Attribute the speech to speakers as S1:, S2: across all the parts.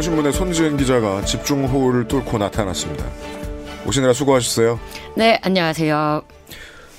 S1: 서울신문의 손지은 기자가 집중호우를 뚫고 나타났습니다. 오시느라 수고하셨어요.
S2: 네, 안녕하세요.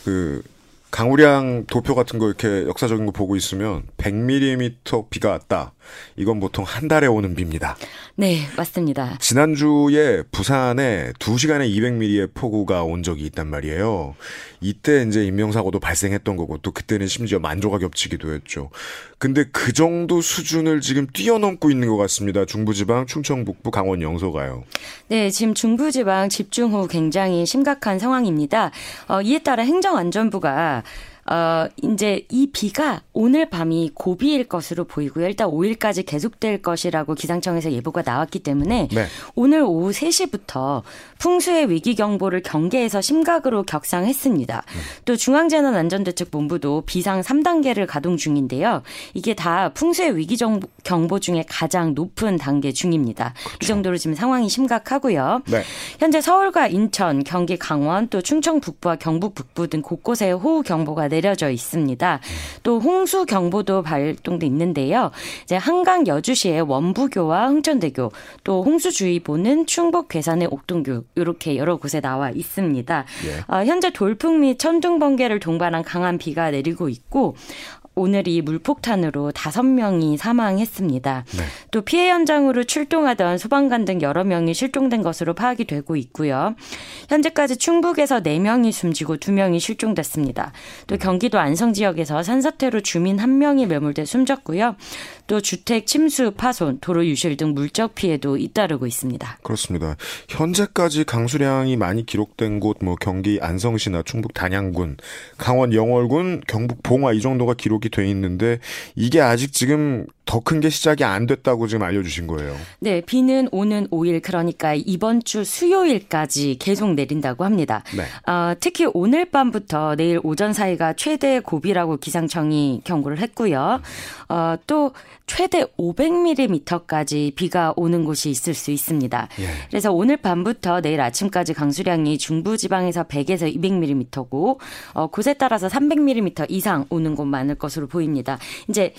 S1: 그 강우량 도표 같은 거 이렇게 역사적인 거 보고 있으면 100mm 비가 왔다. 이건 보통 한 달에 오는 비입니다.
S2: 네, 맞습니다.
S1: 지난주에 부산에 2시간에 200mm의 폭우가 온 적이 있단 말이에요. 이때 이제 인명사고도 발생했던 거고 또 그때는 심지어 만조가 겹치기도 했죠. 근데 그 정도 수준을 지금 뛰어넘고 있는 것 같습니다. 중부지방, 충청 북부, 강원 영서가요.
S2: 네, 지금 중부지방 집중호우 굉장히 심각한 상황입니다. 어, 이에 따라 행정안전부가 어, 이제 이 비가 오늘 밤이 고비일 것으로 보이고요. 일단 5일까지 계속될 것이라고 기상청에서 예보가 나왔기 때문에 네. 오늘 오후 3시부터 풍수의 위기 경보를 경계에서 심각으로 격상했습니다. 음. 또 중앙재난안전대책본부도 비상 3단계를 가동 중인데요. 이게 다 풍수의 위기 경보 중에 가장 높은 단계 중입니다. 그렇죠. 이 정도로 지금 상황이 심각하고요. 네. 현재 서울과 인천, 경기 강원, 또 충청 북부와 경북 북부 등 곳곳에 호우 경보가 내려 져 있습니다. 또 홍수 경보도 발동돼 있는데요. 이제 한강 여주시의 원부교와 흥천대교, 또 홍수주의보는 충북 괴산의 옥동교 이렇게 여러 곳에 나와 있습니다. 예. 어, 현재 돌풍 및 천둥 번개를 동반한 강한 비가 내리고 있고 오늘 이 물폭탄으로 다섯 명이 사망했습니다. 네. 또 피해 현장으로 출동하던 소방관 등 여러 명이 실종된 것으로 파악이 되고 있고요. 현재까지 충북에서 네명이 숨지고 두명이 실종됐습니다. 또 경기도 안성 지역에서 산사태로 주민 한명이 매몰돼 숨졌고요. 또 주택 침수, 파손, 도로 유실 등 물적 피해도 잇따르고 있습니다.
S1: 그렇습니다. 현재까지 강수량이 많이 기록된 곳 뭐 경기 안성시나 충북 단양군, 강원 영월군, 경북 봉화 이 정도가 기록 이 돼 있는데 이게 아직 지금 더 큰 게 시작이 안 됐다고 지금 알려주신 거예요.
S2: 네, 비는 오는 5일 그러니까 이번 주 수요일까지 계속 내린다고 합니다. 네. 어, 특히 오늘 밤부터 내일 오전 사이가 최대 고비라고 기상청이 경고를 했고요. 어, 또 최대 500mm까지 비가 오는 곳이 있을 수 있습니다. 예. 그래서 오늘 밤부터 내일 아침까지 강수량이 중부 지방에서 100에서 200mm고 어, 곳에 따라서 300mm 이상 오는 곳 많을 것으로 보입니다. 이제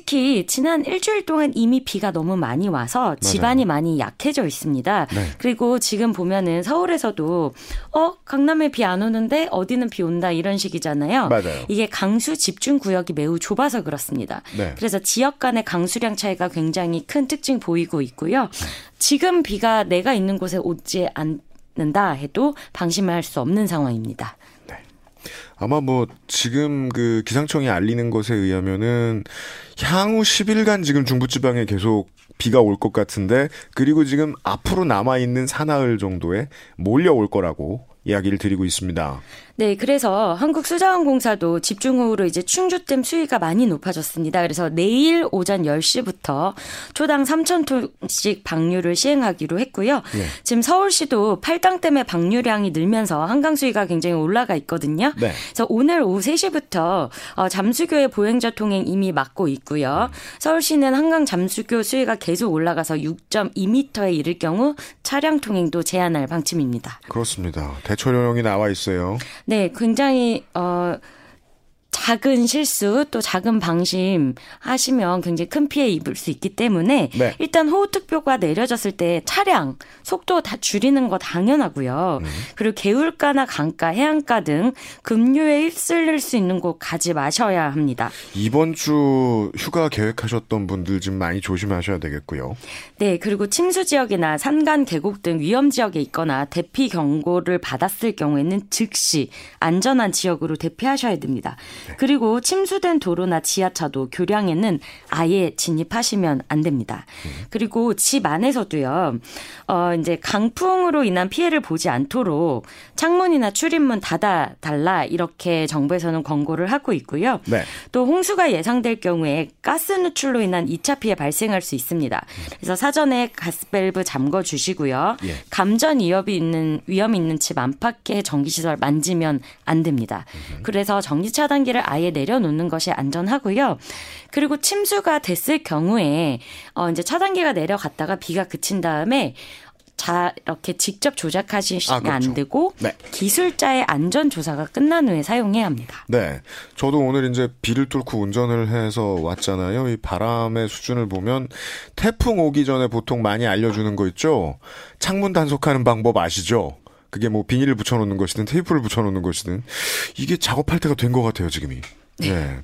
S2: 특히 지난 일주일 동안 이미 비가 너무 많이 와서 집안이 맞아요. 많이 약해져 있습니다. 네. 그리고 지금 보면은 서울에서도 어 강남에 비 안 오는데 어디는 비 온다 이런 식이잖아요.
S1: 맞아요.
S2: 이게 강수 집중 구역이 매우 좁아서 그렇습니다. 네. 그래서 지역 간의 강수량 차이가 굉장히 큰 특징 보이고 있고요. 지금 비가 내가 있는 곳에 오지 않는다 해도 방심할 수 없는 상황입니다.
S1: 아마 뭐 지금 그 기상청이 알리는 것에 의하면은 향후 10일간 지금 중부지방에 계속 비가 올 것 같은데 그리고 지금 앞으로 남아 있는 사나흘 정도에 몰려올 거라고 이야기를 드리고 있습니다.
S2: 네, 그래서 한국수자원공사도 집중호우로 이제 충주댐 수위가 많이 높아졌습니다. 그래서 내일 오전 10시부터 초당 3,000톤씩 방류를 시행하기로 했고요. 네. 지금 서울시도 팔당댐의 방류량이 늘면서 한강 수위가 굉장히 올라가 있거든요. 네. 그래서 오늘 오후 3시부터 어, 잠수교의 보행자 통행 이미 막고 있고요. 음. 서울시는 한강 잠수교 수위가 계속 올라가서 6.2m에 이를 경우 차량 통행도 제한할 방침입니다.
S1: 그렇습니다. 대처령이 나와 있어요.
S2: 네, 굉장히 어 작은 실수 또 작은 방심 하시면 굉장히 큰 피해 입을 수 있기 때문에 네. 일단 호우특보가 내려졌을 때 차량 속도 다 줄이는 거 당연하고요. 음. 그리고 개울가나 강가, 해안가 등 급류에 휩쓸릴 수 있는 곳 가지 마셔야 합니다.
S1: 이번 주 휴가 계획하셨던 분들 좀 많이 조심하셔야 되겠고요.
S2: 네, 그리고 침수 지역이나 산간 계곡 등 위험 지역에 있거나 대피 경고를 받았을 경우에는 즉시 안전한 지역으로 대피하셔야 됩니다. 네. 그리고 침수된 도로나 지하차도 교량에는 아예 진입하시면 안 됩니다. 음. 그리고 집 안에서도요. 어 이제 강풍으로 인한 피해를 보지 않도록 창문이나 출입문 닫아 달라 이렇게 정부에서는 권고를 하고 있고요. 네. 또 홍수가 예상될 경우에 가스 누출로 인한 2차 피해 발생할 수 있습니다. 그래서 사전에 가스밸브 잠궈 주시고요. 예. 감전 위협이 있는 위험 있는 집 안팎의 전기 시설 만지면 안 됩니다. 그래서 전기 차단기 차 단기를 아예 내려놓는 것이 안전하고요. 그리고 침수가 됐을 경우에 어 이제 차단기가 내려갔다가 비가 그친 다음에 자 이렇게 직접 조작하시면
S1: 아, 그렇죠.
S2: 안 되고
S1: 네.
S2: 기술자의 안전 조사가 끝난 후에 사용해야 합니다.
S1: 네. 저도 오늘 이제 비를 뚫고 운전을 해서 왔잖아요. 이 바람의 수준을 보면 태풍 오기 전에 보통 많이 알려주는 거 있죠? 창문 단속하는 방법 아시죠? 그게 뭐 비닐을 붙여놓는 것이든 테이프를 붙여놓는 것이든 이게 작업할 때가 된 것 같아요, 지금이. 네.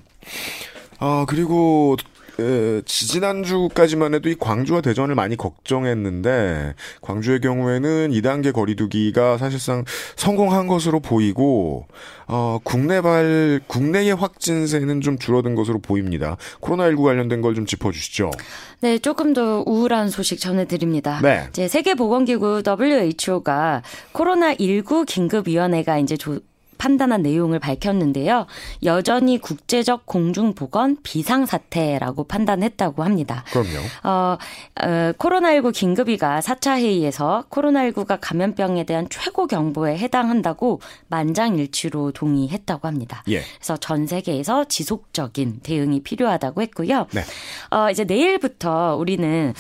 S1: 아, 그리고 에, 지지난주까지만 해도 이 광주와 대전을 많이 걱정했는데 광주의 경우에는 2단계 거리두기가 사실상 성공한 것으로 보이고 어, 국내발 국내의 확진세는 좀 줄어든 것으로 보입니다. 코로나19 관련된 걸 좀 짚어주시죠.
S2: 네, 조금 더 우울한 소식 전해드립니다.
S1: 네.
S2: 이제 세계보건기구 WHO가 코로나 19 긴급위원회가 이제 조, 판단한 내용을 밝혔는데요. 여전히 국제적 공중보건 비상사태라고 판단했다고 합니다.
S1: 그럼요.
S2: 어, 어, 코로나19 긴급위가 4차 회의에서 코로나19가 감염병에 대한 최고 경보에 해당한다고 만장일치로 동의했다고 합니다.
S1: 예.
S2: 그래서 전 세계에서 지속적인 대응이 필요하다고 했고요.
S1: 네.
S2: 어, 이제 내일부터 우리는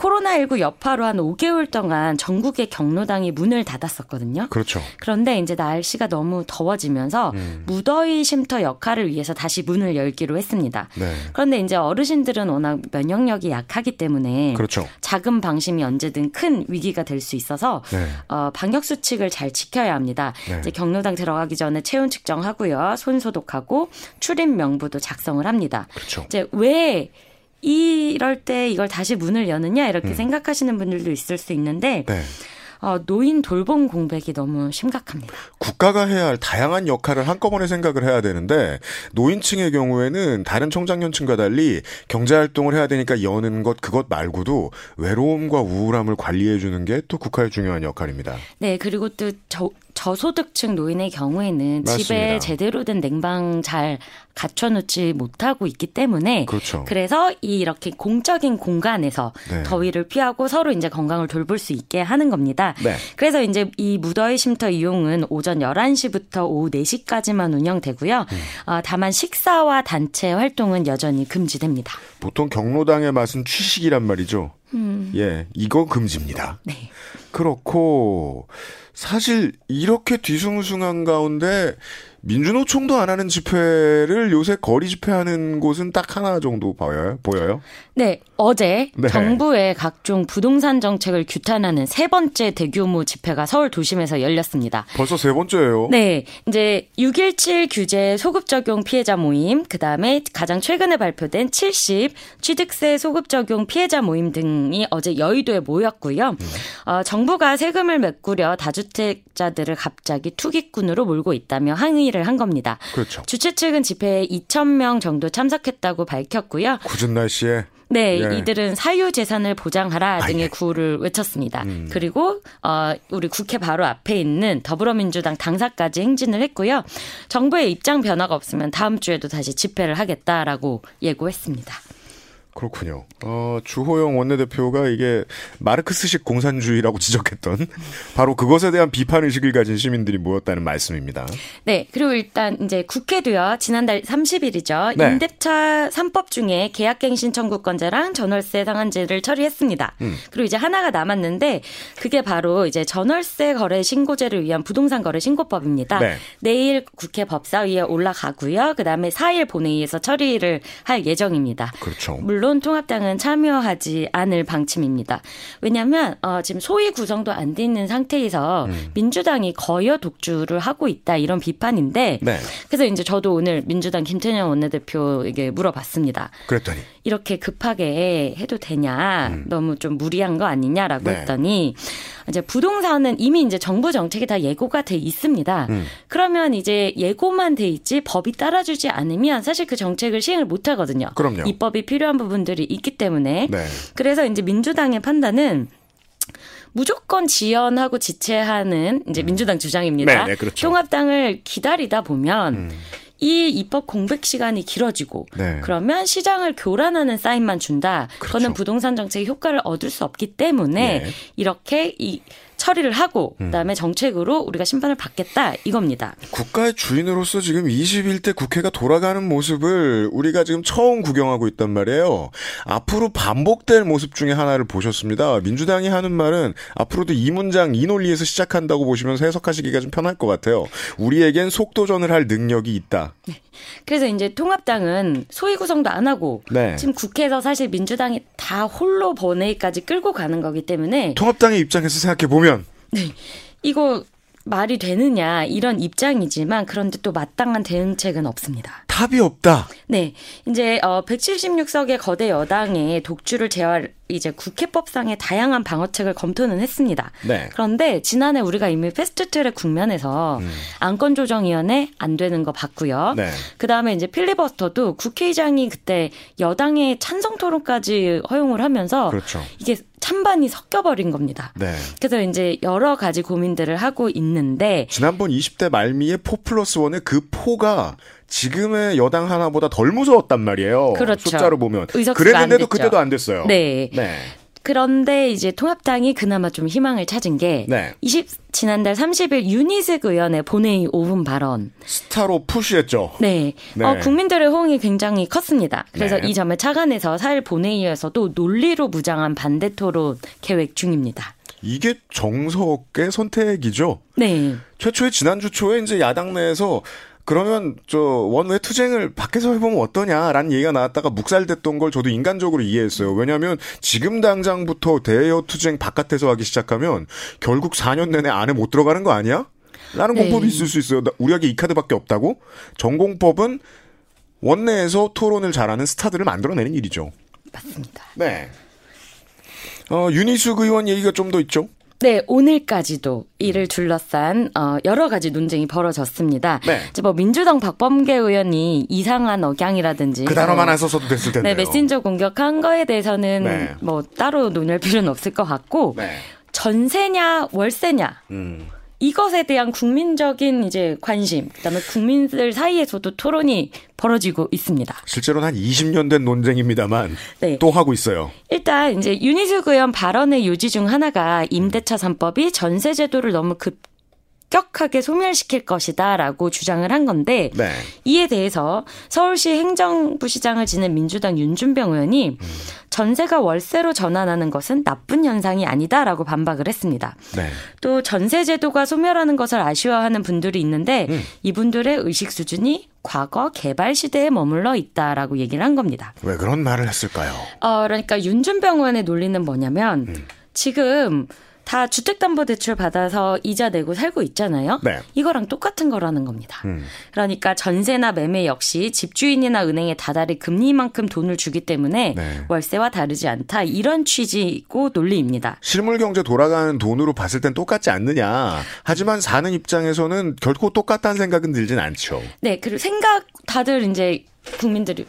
S2: 코로나19 여파로 한 5개월 동안 전국의 경로당이 문을 닫았었거든요.
S1: 그렇죠.
S2: 그런데 이제 날씨가 너무 더워지면서
S1: 음.
S2: 무더위 쉼터 역할을 위해서 다시 문을 열기로 했습니다.
S1: 네.
S2: 그런데 이제 어르신들은 워낙 면역력이 약하기 때문에
S1: 그렇죠.
S2: 작은 방심이 언제든 큰 위기가 될 수 있어서
S1: 네.
S2: 어, 방역 수칙을 잘 지켜야 합니다.
S1: 네.
S2: 이제 경로당 들어가기 전에 체온 측정하고요, 손 소독하고 출입 명부도 작성을 합니다.
S1: 그렇죠.
S2: 이제 왜 이럴 때 이걸 다시 문을 여느냐 이렇게
S1: 음.
S2: 생각하시는 분들도 있을 수 있는데
S1: 네.
S2: 어, 노인 돌봄 공백이 너무 심각합니다.
S1: 국가가 해야 할 다양한 역할을 한꺼번에 생각을 해야 되는데 노인층의 경우에는 다른 청장년층과 달리 경제 활동을 해야 되니까 여는 것 그것 말고도 외로움과 우울함을 관리해 주는 게 또 국가의 중요한 역할입니다.
S2: 네, 그리고 또 저, 저소득층 노인의 경우에는
S1: 맞습니다.
S2: 집에 제대로 된 냉방 잘 갖춰놓지 못하고 있기 때문에
S1: 그렇죠.
S2: 그래서 이 이렇게 공적인 공간에서
S1: 네.
S2: 더위를 피하고 서로 이제 건강을 돌볼 수 있게 하는 겁니다.
S1: 네.
S2: 그래서 이제 이 무더위 쉼터 이용은 오전 11시부터 오후 4시까지만 운영되고요.
S1: 음.
S2: 어, 다만 식사와 단체 활동은 여전히 금지됩니다.
S1: 보통 경로당의 맛은 취식이란 말이죠. 예, 이거 금지입니다.
S2: 네.
S1: 그렇고 사실 이렇게 뒤숭숭한 가운데 민주노총도 안 하는 집회를 요새 거리 집회하는 곳은 딱 하나 정도 보여요. 보여요?
S2: 네, 어제
S1: 네.
S2: 정부의 각종 부동산 정책을 규탄하는 세 번째 대규모 집회가 서울 도심에서 열렸습니다.
S1: 벌써 세 번째예요.
S2: 네, 이제 6.17 규제 소급 적용 피해자 모임, 그 다음에 가장 최근에 발표된 70 취득세 소급 적용 피해자 모임 등이 어제 여의도에 모였고요. 어, 정부가 세금을 메꾸려 다주택자들을 갑자기 투기꾼으로 몰고 있다며 항의 를 한 겁니다.
S1: 그렇죠.
S2: 주최 측은 집회에 2,000명 정도 참석했다고 밝혔고요.
S1: 굳은 날씨에
S2: 네,
S1: 예.
S2: 이들은 사유 재산을 보장하라
S1: 아,
S2: 등의
S1: 예.
S2: 구호를 외쳤습니다.
S1: 음.
S2: 그리고 어 우리 국회 바로 앞에 있는 더불어민주당 당사까지 행진을 했고요. 정부의 입장 변화가 없으면 다음 주에도 다시 집회를 하겠다라고 예고했습니다.
S1: 그렇군요. 어, 주호영 원내대표가 이게 마르크스식 공산주의라고 지적했던 바로 그것에 대한 비판 의식을 가진 시민들이 모였다는 말씀입니다.
S2: 네, 그리고 일단 이제 국회도요. 지난달 30일이죠.
S1: 네.
S2: 임대차 3법 중에 계약갱신 청구권자랑 전월세 상한제를 처리했습니다.
S1: 음.
S2: 그리고 이제 하나가 남았는데 그게 바로 이제 전월세 거래 신고제를 위한 부동산 거래 신고법입니다.
S1: 네.
S2: 내일 국회 법사위에 올라가고요. 그다음에 4일 본회의에서 처리를 할 예정입니다.
S1: 그렇죠.
S2: 물론 통합당은 참여하지 않을 방침입니다. 왜냐하면 어, 지금 소위 구성도 안 돼 있는 상태에서
S1: 음.
S2: 민주당이 거여 독주를 하고 있다 이런 비판인데
S1: 네.
S2: 그래서 이제 저도 오늘 민주당 김태년 원내대표에게 물어봤습니다.
S1: 그랬더니
S2: 이렇게 급하게 해도 되냐? 너무 좀 무리한 거 아니냐라고
S1: 음. 네.
S2: 했더니 이제 부동산은 이미 이제 정부 정책이 다 예고가 돼 있습니다.
S1: 음.
S2: 그러면 이제 예고만 돼 있지 법이 따라주지 않으면 사실 그 정책을 시행을 못 하거든요.
S1: 그럼요.
S2: 입법이 필요한 부분 들이 있기 때문에
S1: 네.
S2: 그래서 이제 민주당의 판단은 무조건 지연하고 지체하는 이제 민주당 주장입니다.
S1: 네, 네, 그렇죠.
S2: 통합당을 기다리다 보면
S1: 음.
S2: 이 입법 공백 시간이 길어지고
S1: 네.
S2: 그러면 시장을 교란하는 사인만 준다. 그거는
S1: 그렇죠.
S2: 부동산 정책의 효과를 얻을 수 없기 때문에
S1: 예.
S2: 이렇게 이 처리를 하고 그다음에 정책으로 우리가 심판을 받겠다 이겁니다.
S1: 국가의 주인으로서 지금 21대 국회가 돌아가는 모습을 우리가 지금 처음 구경하고 있단 말이에요. 앞으로 반복될 모습 중에 하나를 보셨습니다. 민주당이 하는 말은 앞으로도 이 문장 이 논리에서 시작한다고 보시면서 해석하시기가 좀 편할 것 같아요. 우리에겐 속도전을 할 능력이 있다.
S2: 그래서 이제 통합당은 소위 구성도 안 하고
S1: 네.
S2: 지금 국회에서 사실 민주당이 다 홀로 본회의까지 끌고 가는 거기 때문에
S1: 통합당의 입장에서 생각해 보면
S2: 이거 말이 되느냐 이런 입장이지만 그런데 또 마땅한 대응책은 없습니다.
S1: 답이 없다.
S2: 네, 이제 어 176석의 거대 여당의 독주를 제어할 이제 국회법상의 다양한 방어책을 검토는 했습니다.
S1: 네.
S2: 그런데 지난해 우리가 이미 패스트트랙 국면에서
S1: 음.
S2: 안건 조정위원회 안 되는 거 봤고요.
S1: 네.
S2: 그 다음에 이제 필리버스터도 국회의장이 그때 여당의 찬성 토론까지 허용을 하면서
S1: 그렇죠.
S2: 이게 찬반이 섞여버린 겁니다.
S1: 네.
S2: 그래서 이제 여러 가지 고민들을 하고 있는데
S1: 지난번 20대 말미에 four plus one의 그 four가 지금의 여당 하나보다 덜 무서웠단 말이에요.
S2: 그렇죠.
S1: 숫자로 보면. 그랬는데도
S2: 안.
S1: 그때도 안 됐어요.
S2: 네.
S1: 네.
S2: 그런데 이제 통합당이 그나마 좀 희망을 찾은 게
S1: 네.
S2: 20, 지난달 30일 윤희숙 의원의 본회의 5분 발언.
S1: 스타로 부상했죠.
S2: 네.
S1: 네.
S2: 어, 국민들의 호응이 굉장히 컸습니다. 그래서
S1: 네.
S2: 이 점을 착안해서 4일 본회의에서도 논리로 무장한 반대 토론 계획 중입니다.
S1: 이게 정석의 선택이죠.
S2: 네.
S1: 최초에 지난주 초에 이제 야당 내에서 그러면 저 원외 투쟁을 밖에서 해보면 어떠냐라는 얘기가 나왔다가 묵살됐던 걸 저도 인간적으로 이해했어요. 왜냐하면 지금 당장부터 대여 투쟁 바깥에서 하기 시작하면 결국 4년 내내 안에 못 들어가는 거 아니야? 라는
S2: 네.
S1: 공법이 있을 수 있어요. 나- 우리에게 이 카드밖에 없다고? 전공법은 원내에서 토론을 잘하는 스타들을 만들어내는 일이죠.
S2: 맞습니다.
S1: 네. 어, 윤희숙 의원 얘기가 좀 더 있죠?
S2: 네, 오늘까지도 이를 둘러싼 어, 여러 가지 논쟁이 벌어졌습니다.
S1: 네.
S2: 이제 뭐 민주당 박범계 의원이 이상한 억양이라든지
S1: 그 단어만
S2: 어,
S1: 안 써도 됐을 텐데요.
S2: 네, 메신저 공격한 거에 대해서는
S1: 네.
S2: 뭐 따로 논의할 필요는 없을 것 같고
S1: 네.
S2: 전세냐 월세냐
S1: 음.
S2: 이것에 대한 국민적인 이제 관심, 그다음에 국민들 사이에서도 토론이 벌어지고 있습니다.
S1: 실제로는 한 20년 된 논쟁입니다만
S2: 네.
S1: 또 하고 있어요.
S2: 일단 이제 윤희숙 의원 발언의 요지 중 하나가 임대차 3법이 전세 제도를 너무 급 격하게 소멸시킬 것이다라고 주장을 한 건데
S1: 네.
S2: 이에 대해서 서울시 행정부 시장을 지낸 민주당 윤준병 의원이 전세가 월세로 전환하는 것은 나쁜 현상이 아니다라고 반박을 했습니다.
S1: 네.
S2: 또 전세 제도가 소멸하는 것을 아쉬워하는 분들이 있는데 이분들의 의식 수준이 과거 개발 시대에 머물러 있다라고 얘기를 한 겁니다.
S1: 왜 그런 말을 했을까요?
S2: 어, 그러니까 윤준병 의원의 논리는 뭐냐면 지금 다 주택담보대출 받아서 이자 내고 살고 있잖아요.
S1: 네.
S2: 이거랑 똑같은 거라는 겁니다.
S1: 음.
S2: 그러니까 전세나 매매 역시 집주인이나 은행에 다달이 금리만큼 돈을 주기 때문에
S1: 네.
S2: 월세와 다르지 않다 이런 취지고 논리입니다.
S1: 실물 경제 돌아가는 돈으로 봤을 땐 똑같지 않느냐. 하지만 사는 입장에서는 결코 똑같다는 생각은 들진 않죠.
S2: 네, 그리고 생각 다들 이제 국민들이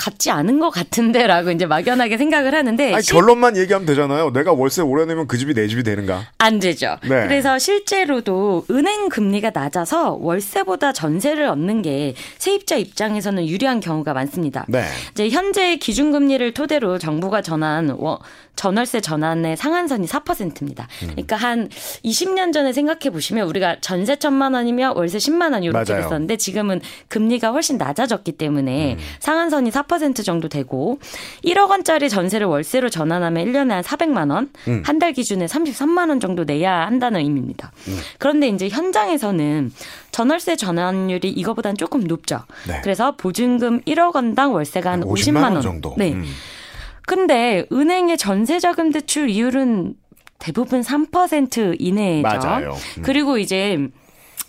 S2: 같지 않은 것 같은데라고 이제 막연하게 생각을 하는데
S1: 아니,
S2: 실-
S1: 결론만 얘기하면 되잖아요. 내가 월세 오래 내면 그 집이 내 집이 되는가?
S2: 안 되죠.
S1: 네.
S2: 그래서 실제로도 은행 금리가 낮아서 월세보다 전세를 얻는 게 세입자 입장에서는 유리한 경우가 많습니다.
S1: 네.
S2: 이제 현재 기준금리를 토대로 정부가 전한 워- 전월세 전환의 상한선이 4%입니다.
S1: 음.
S2: 그러니까 한 20년 전에 생각해 보시면 우리가 전세 천만 원이면 월세 10만 원 이렇게. 됐었는데 지금은 금리가 훨씬 낮아졌기 때문에
S1: 음.
S2: 상한선이 4% 정도 되고 1억 원짜리 전세를 월세로 전환하면 1년에 한 400만 원,
S1: 음.
S2: 한달 기준에 33만 원 정도 내야 한다는 의미입니다.
S1: 음.
S2: 그런데 이제 현장에서는 전월세 전환율이 이거보다는 조금 높죠.
S1: 네.
S2: 그래서 보증금 1억 원당 월세가 한 50만, 원
S1: 정도.
S2: 네.
S1: 음.
S2: 근데 은행의 전세자금 대출 이율은 대부분 3% 이내죠.
S1: 맞아요. 음.
S2: 그리고 이제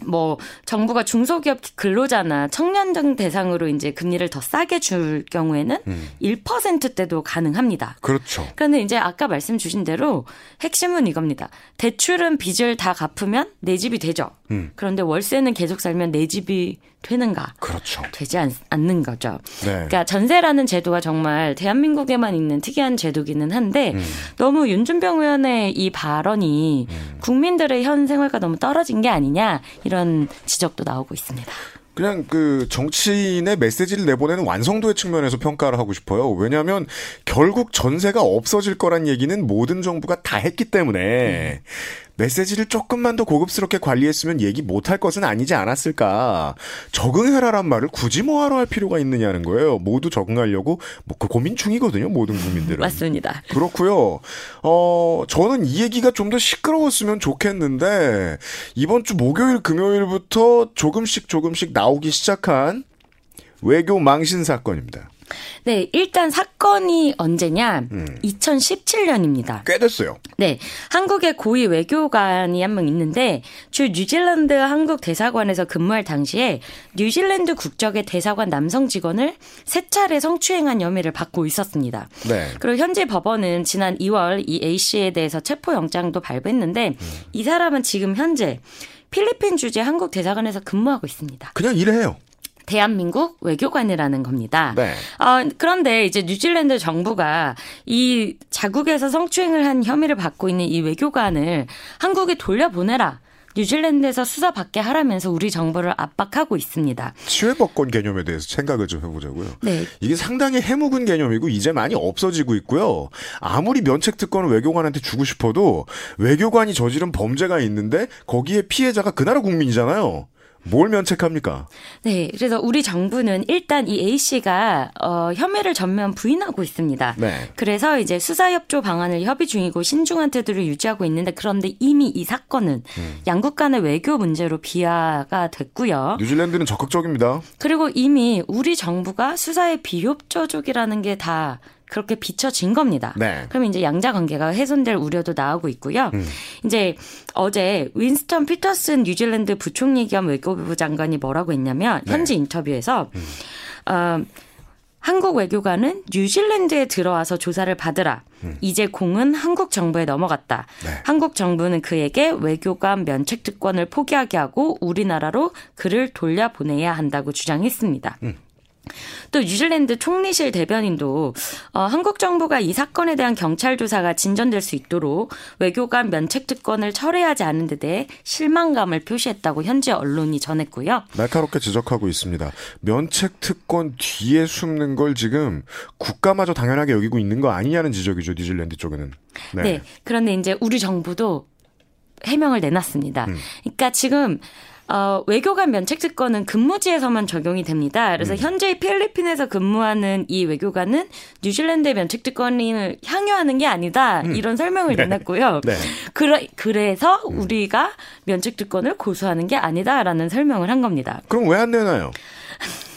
S2: 뭐 정부가 중소기업 근로자나 청년 등 대상으로 이제 금리를 더 싸게 줄 경우에는
S1: 음.
S2: 1%대도 가능합니다.
S1: 그렇죠.
S2: 그런데 이제 아까 말씀 주신 대로 핵심은 이겁니다. 대출은 빚을 다 갚으면 내 집이 되죠.
S1: 음.
S2: 그런데 월세는 계속 살면 내 집이 되는가?
S1: 그렇죠.
S2: 되지 않, 않는 거죠.
S1: 네.
S2: 그러니까 전세라는 제도가 정말 대한민국에만 있는 특이한 제도기는 한데
S1: 음.
S2: 너무 윤준병 의원의 이 발언이
S1: 음.
S2: 국민들의 현 생활과 너무 떨어진 게 아니냐 이런 지적도 나오고 있습니다.
S1: 그냥 그 정치인의 메시지를 내보내는 완성도의 측면에서 평가를 하고 싶어요. 왜냐하면 결국 전세가 없어질 거란 얘기는 모든 정부가 다 했기 때문에 메시지를 조금만 더 고급스럽게 관리했으면 얘기 못할 것은 아니지 않았을까. 적응해라란 말을 굳이 뭐하러 할 필요가 있느냐는 거예요. 모두 적응하려고 뭐 그 고민 중이거든요. 모든 국민들은.
S2: 맞습니다.
S1: 그렇고요. 어, 저는 이 얘기가 좀 더 시끄러웠으면 좋겠는데 이번 주 목요일 금요일부터 조금씩 조금씩 나오기 시작한 외교 망신 사건입니다.
S2: 네, 일단 사건이 언제냐? 음. 2017년입니다.
S1: 꽤 됐어요.
S2: 네, 한국의 고위 외교관이 한 명 있는데 주 뉴질랜드 한국 대사관에서 근무할 당시에 뉴질랜드 국적의 대사관 남성 직원을 세 차례 성추행한 혐의를 받고 있었습니다. 네. 그리고 현재 법원은 지난 2월 이 A 씨에 대해서 체포 영장도 발부했는데 음. 이 사람은 지금 현재 필리핀 주재 한국 대사관에서 근무하고 있습니다.
S1: 그냥 일해요.
S2: 대한민국 외교관이라는 겁니다. 네. 어, 그런데 이제 뉴질랜드 정부가 이 자국에서 성추행을 한 혐의를 받고 있는 이 외교관을 한국에 돌려보내라. 뉴질랜드에서 수사받게 하라면서 우리 정부를 압박하고 있습니다.
S1: 치외법권 개념에 대해서 생각을 좀 해보자고요. 네. 이게 상당히 해묵은 개념이고 이제 많이 없어지고 있고요. 아무리 면책 특권을 외교관한테 주고 싶어도 외교관이 저지른 범죄가 있는데 거기에 피해자가 그 나라 국민이잖아요. 뭘 면책합니까?
S2: 네, 그래서 우리 정부는 일단 이 A 씨가 어, 혐의를 전면 부인하고 있습니다. 네. 그래서 이제 수사 협조 방안을 협의 중이고 신중한 태도를 유지하고 있는데 그런데 이미 이 사건은 음. 양국 간의 외교 문제로 비화가 됐고요.
S1: 뉴질랜드는 적극적입니다.
S2: 그리고 이미 우리 정부가 수사에 비협조적이라는 게 다 그렇게 비춰진 겁니다. 네. 그러면 이제 양자 관계가 훼손될 우려도 나오고 있고요. 음. 이제 어제 윈스턴 피터슨 뉴질랜드 부총리 겸 외교부 장관이 뭐라고 했냐면 네. 현지 인터뷰에서 음. 어, 한국 외교관은 뉴질랜드에 들어와서 조사를 받으라. 음. 이제 공은 한국 정부에 넘어갔다. 네. 한국 정부는 그에게 외교관 면책 특권을 포기하게 하고 우리나라로 그를 돌려보내야 한다고 주장했습니다. 음. 또 뉴질랜드 총리실 대변인도 어, 한국 정부가 이 사건에 대한 경찰 조사가 진전될 수 있도록 외교관 면책 특권을 철회하지 않은 데 대해 실망감을 표시했다고 현지 언론이 전했고요.
S1: 날카롭게 지적하고 있습니다. 면책 특권 뒤에 숨는 걸 지금 국가마저 당연하게 여기고 있는 거 아니냐는 지적이죠. 뉴질랜드 쪽에는.
S2: 네. 네. 그런데 이제 우리 정부도 해명을 내놨습니다. 음. 그러니까 지금 어, 외교관 면책 특권은 근무지에서만 적용이 됩니다. 그래서 음. 현재 필리핀에서 근무하는 이 외교관은 뉴질랜드의 면책 특권을 향유하는 게 아니다. 음. 이런 설명을 네. 내놨고요. 네. 그래, 그래서 음. 우리가 면책 특권을 고수하는 게 아니다라는 설명을 한 겁니다.
S1: 그럼 왜 안 내나요?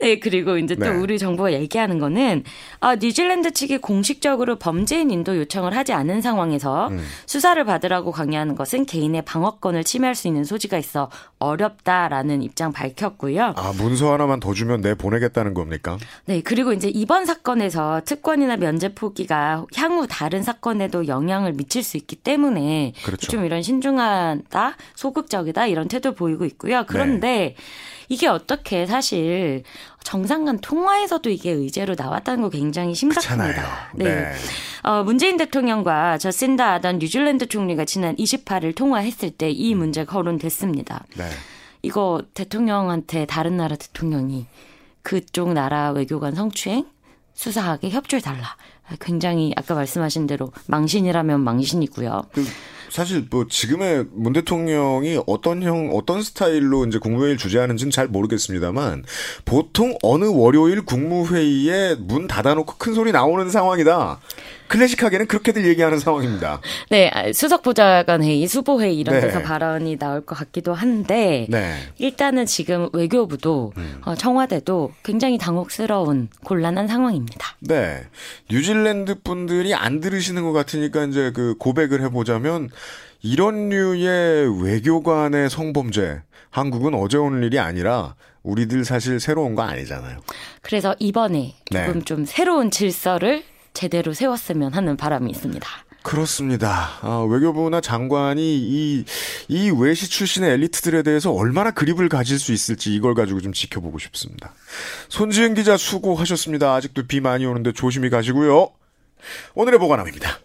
S2: 네, 그리고 이제 또 네. 우리 정부가 얘기하는 거는 아, 뉴질랜드 측이 공식적으로 범죄인 인도 요청을 하지 않은 상황에서 음. 수사를 받으라고 강요하는 것은 개인의 방어권을 침해할 수 있는 소지가 있어 어렵다라는 입장 밝혔고요.
S1: 아, 문서 하나만 더 주면 내 보내겠다는 겁니까?
S2: 네, 그리고 이제 이번 사건에서 특권이나 면제 포기가 향후 다른 사건에도 영향을 미칠 수 있기 때문에 그렇죠. 좀 이런 신중하다, 소극적이다 이런 태도 보이고 있고요. 그런데 네. 이게 어떻게 사실 정상 간 통화에서도 이게 의제로 나왔다는 거 굉장히 심각합니다.
S1: 네. 네.
S2: 어, 문재인 대통령과 저신다 아던 뉴질랜드 총리가 지난 28일 통화했을 때 이 문제가 거론됐습니다. 네. 이거 대통령한테 다른 나라 대통령이 그쪽 나라 외교관 성추행 수사하게 협조해 달라. 굉장히 아까 말씀하신 대로 망신이라면 망신이고요. 그
S1: 사실 뭐 지금의 문 대통령이 어떤 형 어떤 스타일로 이제 국무회의를 주재하는지는 잘 모르겠습니다만 보통 어느 월요일 국무회의에 문 닫아놓고 큰 소리 나오는 상황이다. 클래식하게는 그렇게들 얘기하는 상황입니다.
S2: 네, 아, 수석 보좌관 회의, 수보 회의 이런 네. 데서 발언이 나올 것 같기도 한데 네. 일단은 지금 외교부도 음. 어, 청와대도 굉장히 당혹스러운 곤란한 상황입니다.
S1: 네, 뉴질랜드 분들이 안 들으시는 것 같으니까 이제 그 고백을 해보자면 이런 류의 외교관의 성범죄 한국은 어제 오는 일이 아니라 우리들 사실 새로운 거 아니잖아요.
S2: 그래서 이번에 네. 조금 네. 좀 새로운 질서를 제대로 세웠으면 하는 바람이 있습니다.
S1: 그렇습니다. 아, 외교부나 장관이 이, 이 외시 출신의 엘리트들에 대해서 얼마나 그립을 가질 수 있을지 이걸 가지고 좀 지켜보고 싶습니다. 손지은 기자 수고하셨습니다. 아직도 비 많이 오는데 조심히 가시고요. 오늘의 보관함입니다.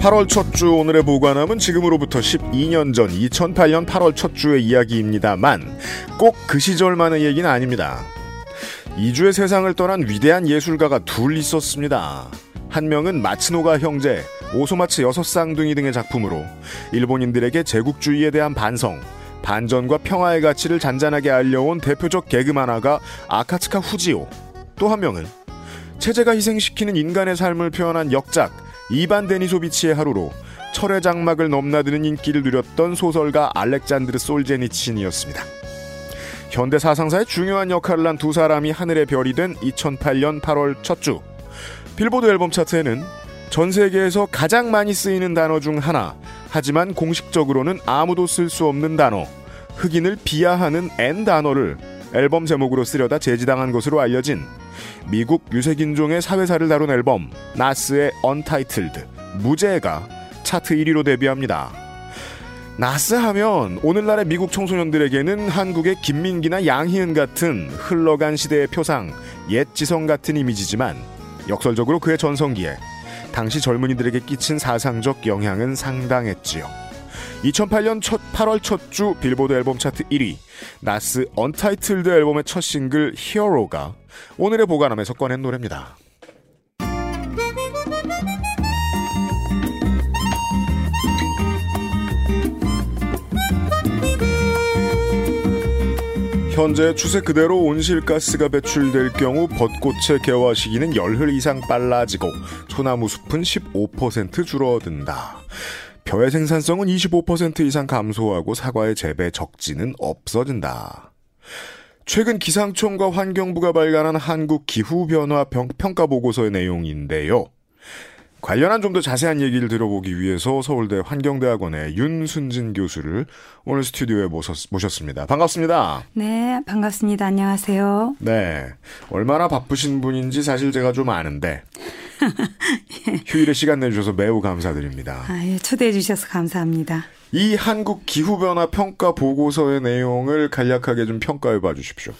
S1: 8월 첫 주 오늘의 보관함은 지금으로부터 12년 전 2008년 8월 첫 주의 이야기입니다만 꼭 그 시절만의 얘기는 아닙니다. 2주의 세상을 떠난 위대한 예술가가 둘 있었습니다. 한 명은 마츠노가 형제, 오소마츠 여섯 쌍둥이 등의 작품으로 일본인들에게 제국주의에 대한 반성, 반전과 평화의 가치를 잔잔하게 알려온 대표적 개그 만화가 아카츠카 후지오. 또 한 명은 체제가 희생시키는 인간의 삶을 표현한 역작 이반 데니소비치의 하루로 철의 장막을 넘나드는 인기를 누렸던 소설가 알렉잔드르 솔제니친이었습니다. 현대 사상사의 중요한 역할을 한 두 사람이 하늘의 별이 된 2008년 8월 첫 주. 빌보드 앨범 차트에는 전 세계에서 가장 많이 쓰이는 단어 중 하나, 하지만 공식적으로는 아무도 쓸 수 없는 단어, 흑인을 비하하는 N 단어를 앨범 제목으로 쓰려다 제지당한 것으로 알려진 미국 유색인종의 사회사를 다룬 앨범 나스의 언타이틀드 무죄가 차트 1위로 데뷔합니다. 나스 하면 오늘날의 미국 청소년들에게는 한국의 김민기나 양희은 같은 흘러간 시대의 표상, 옛 지성 같은 이미지지만 역설적으로 그의 전성기에 당시 젊은이들에게 끼친 사상적 영향은 상당했지요. 2008년 첫 8월 첫 주 빌보드 앨범 차트 1위 나스 언타이틀드 앨범의 첫 싱글 히어로가 오늘의 보관함에서 꺼낸 노래입니다. 현재 추세 그대로 온실가스가 배출될 경우 벚꽃의 개화 시기는 열흘 이상 빨라지고 소나무 숲은 15% 줄어든다. 벼의 생산성은 25% 이상 감소하고 사과의 재배 적지는 없어진다. 최근 기상청과 환경부가 발간한 한국 기후변화 평가 보고서의 내용인데요. 관련한 좀 더 자세한 얘기를 들어보기 위해서 서울대 환경대학원의 윤순진 교수를 오늘 스튜디오에 모셨, 습니다 반갑습니다.
S3: 네, 반갑습니다. 안녕하세요.
S1: 네. 얼마나 바쁘신 분인지 사실 제가 좀 아는데. 휴일에 시간 내주셔서 매우 감사드립니다.
S3: 아, 예, 초대해 주셔서 감사합니다.
S1: 이 한국 기후변화 평가 보고서의 내용을 간략하게 좀 평가해 봐 주십시오.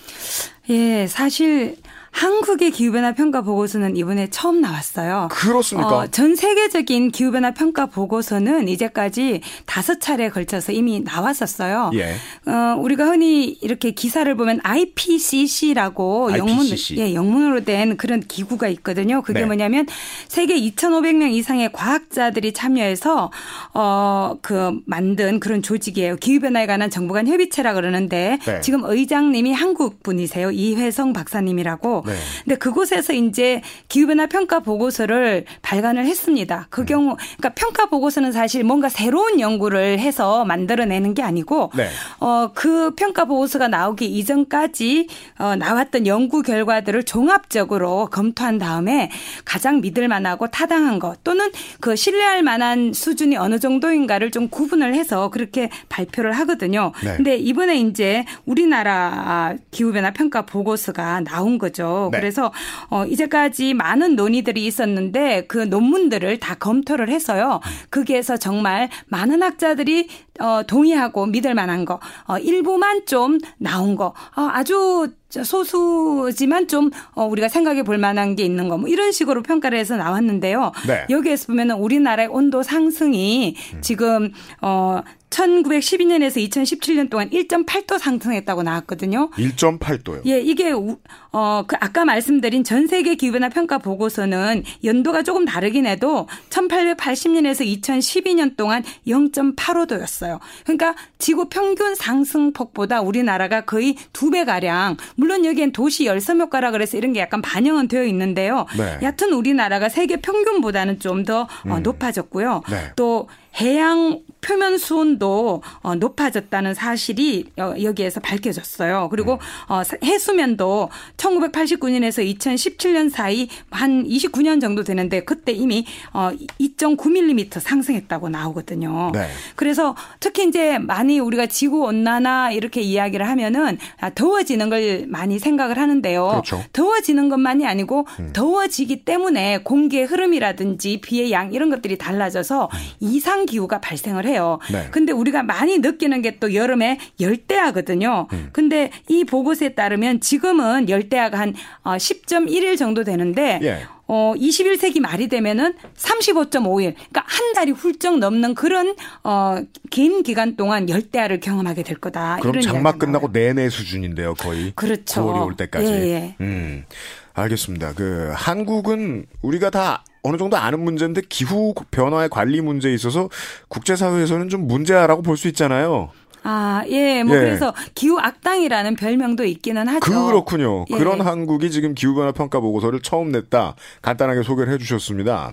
S3: 예, 사실 한국의 기후변화 평가 보고서는 이번에 처음 나왔어요.
S1: 그렇습니까?
S3: 어, 전 세계적인 기후변화 평가 보고서는 이제까지 다섯 차례에 걸쳐서 이미 나왔었어요.
S1: 예.
S3: 어, 우리가 흔히 이렇게 기사를 보면 IPCC라고
S1: IPCC.
S3: 영문, 예, 영문으로 된 그런 기구가 있거든요. 그게
S1: 네.
S3: 뭐냐면 세계 2,500명 이상의 과학자들이 참여해서 어, 그 만든 그런 조직이에요. 기후변화에 관한 정부 간 협의체라 그러는데
S1: 네.
S3: 지금 의장님이 한국 분이세요. 이회성 박사님이라고.
S1: 네.
S3: 근데 그곳에서 이제 기후변화 평가 보고서를 발간을 했습니다. 그 경우, 그러니까 평가 보고서는 사실 뭔가 새로운 연구를 해서 만들어내는 게 아니고,
S1: 네.
S3: 어, 그 평가 보고서가 나오기 이전까지 어, 나왔던 연구 결과들을 종합적으로 검토한 다음에 가장 믿을 만하고 타당한 것 또는 그 신뢰할 만한 수준이 어느 정도인가를 좀 구분을 해서 그렇게 발표를 하거든요.
S1: 네.
S3: 근데 이번에 이제 우리나라 기후변화 평가 보고서가 나온 거죠.
S1: 네.
S3: 그래서 어 이제까지 많은 논의들이 있었는데 그 논문들을 다 검토를 해서요. 거기에서 정말 많은 학자들이 어 동의하고 믿을 만한 거, 어 일부만 좀 나온 거, 어 아주 소수지만 좀 어, 우리가 생각해 볼 만한 게 있는 거, 뭐 이런 식으로 평가를 해서 나왔는데요.
S1: 네.
S3: 여기에서 보면은 우리나라의 온도 상승이 지금 어 1912년에서 2017년 동안 1.8도 상승했다고 나왔거든요.
S1: 1.8도요.
S3: 예, 이게 어 그 아까 말씀드린 전 세계 기후변화 평가 보고서는 연도가 조금 다르긴 해도 1880년에서 2012년 동안 0.85도였어요. 그러니까 지구 평균 상승폭보다 우리나라가 거의 두 배 가량 물론 여기엔 도시 열섬 효과라 그래서 이런 게 약간 반영은 되어 있는데요.
S1: 네.
S3: 여튼 우리나라가 세계 평균보다는 좀더 어, 높아졌고요.
S1: 네.
S3: 또 해양 표면 수온도 어, 높아졌다는 사실이 어, 여기에서 밝혀졌어요. 그리고 어, 사- 해수면도 1989년에서 2017년 사이 한 29년 정도 되는데 그때 이미 어, 2.9mm 상승했다고 나오거든요.
S1: 네.
S3: 그래서 특히 이제 많이 우리가 지구 온난화 이렇게 이야기를 하면은 아, 더워지는 걸 많이 생각을 하는데요.
S1: 그렇죠.
S3: 더워지는 것만이 아니고
S1: 음.
S3: 더워지기 때문에 공기의 흐름이라든지 비의 양 이런 것들이 달라져서
S1: 음.
S3: 이상 기후가 발생을 해요.
S1: 네.
S3: 근데 우리가 많이 느끼는 게 또 여름에 열대야거든요.
S1: 음.
S3: 근데 이 보고서에 따르면 지금은 열대야가 한 어, 10.1일 정도 되는데
S1: 예.
S3: 어 21세기 말이 되면은 35.5일 그러니까 한 달이 훌쩍 넘는 그런 어 긴 기간 동안 열대야를 경험하게 될 거다.
S1: 그럼 장마 끝나고 내내 수준인데요, 거의.
S3: 그렇죠.
S1: 9월이 올 때까지.
S3: 예, 예.
S1: 음. 알겠습니다. 그 한국은 우리가 다 어느 정도 아는 문제인데 기후 변화의 관리 문제에 있어서 국제사회에서는 좀 문제라고 볼 수 있잖아요.
S3: 아, 예. 뭐
S1: 예.
S3: 그래서 기후 악당이라는 별명도 있기는 하죠.
S1: 그렇군요.
S3: 예.
S1: 그런 한국이 지금 기후 변화 평가 보고서를 처음 냈다. 간단하게 소개를 해 주셨습니다.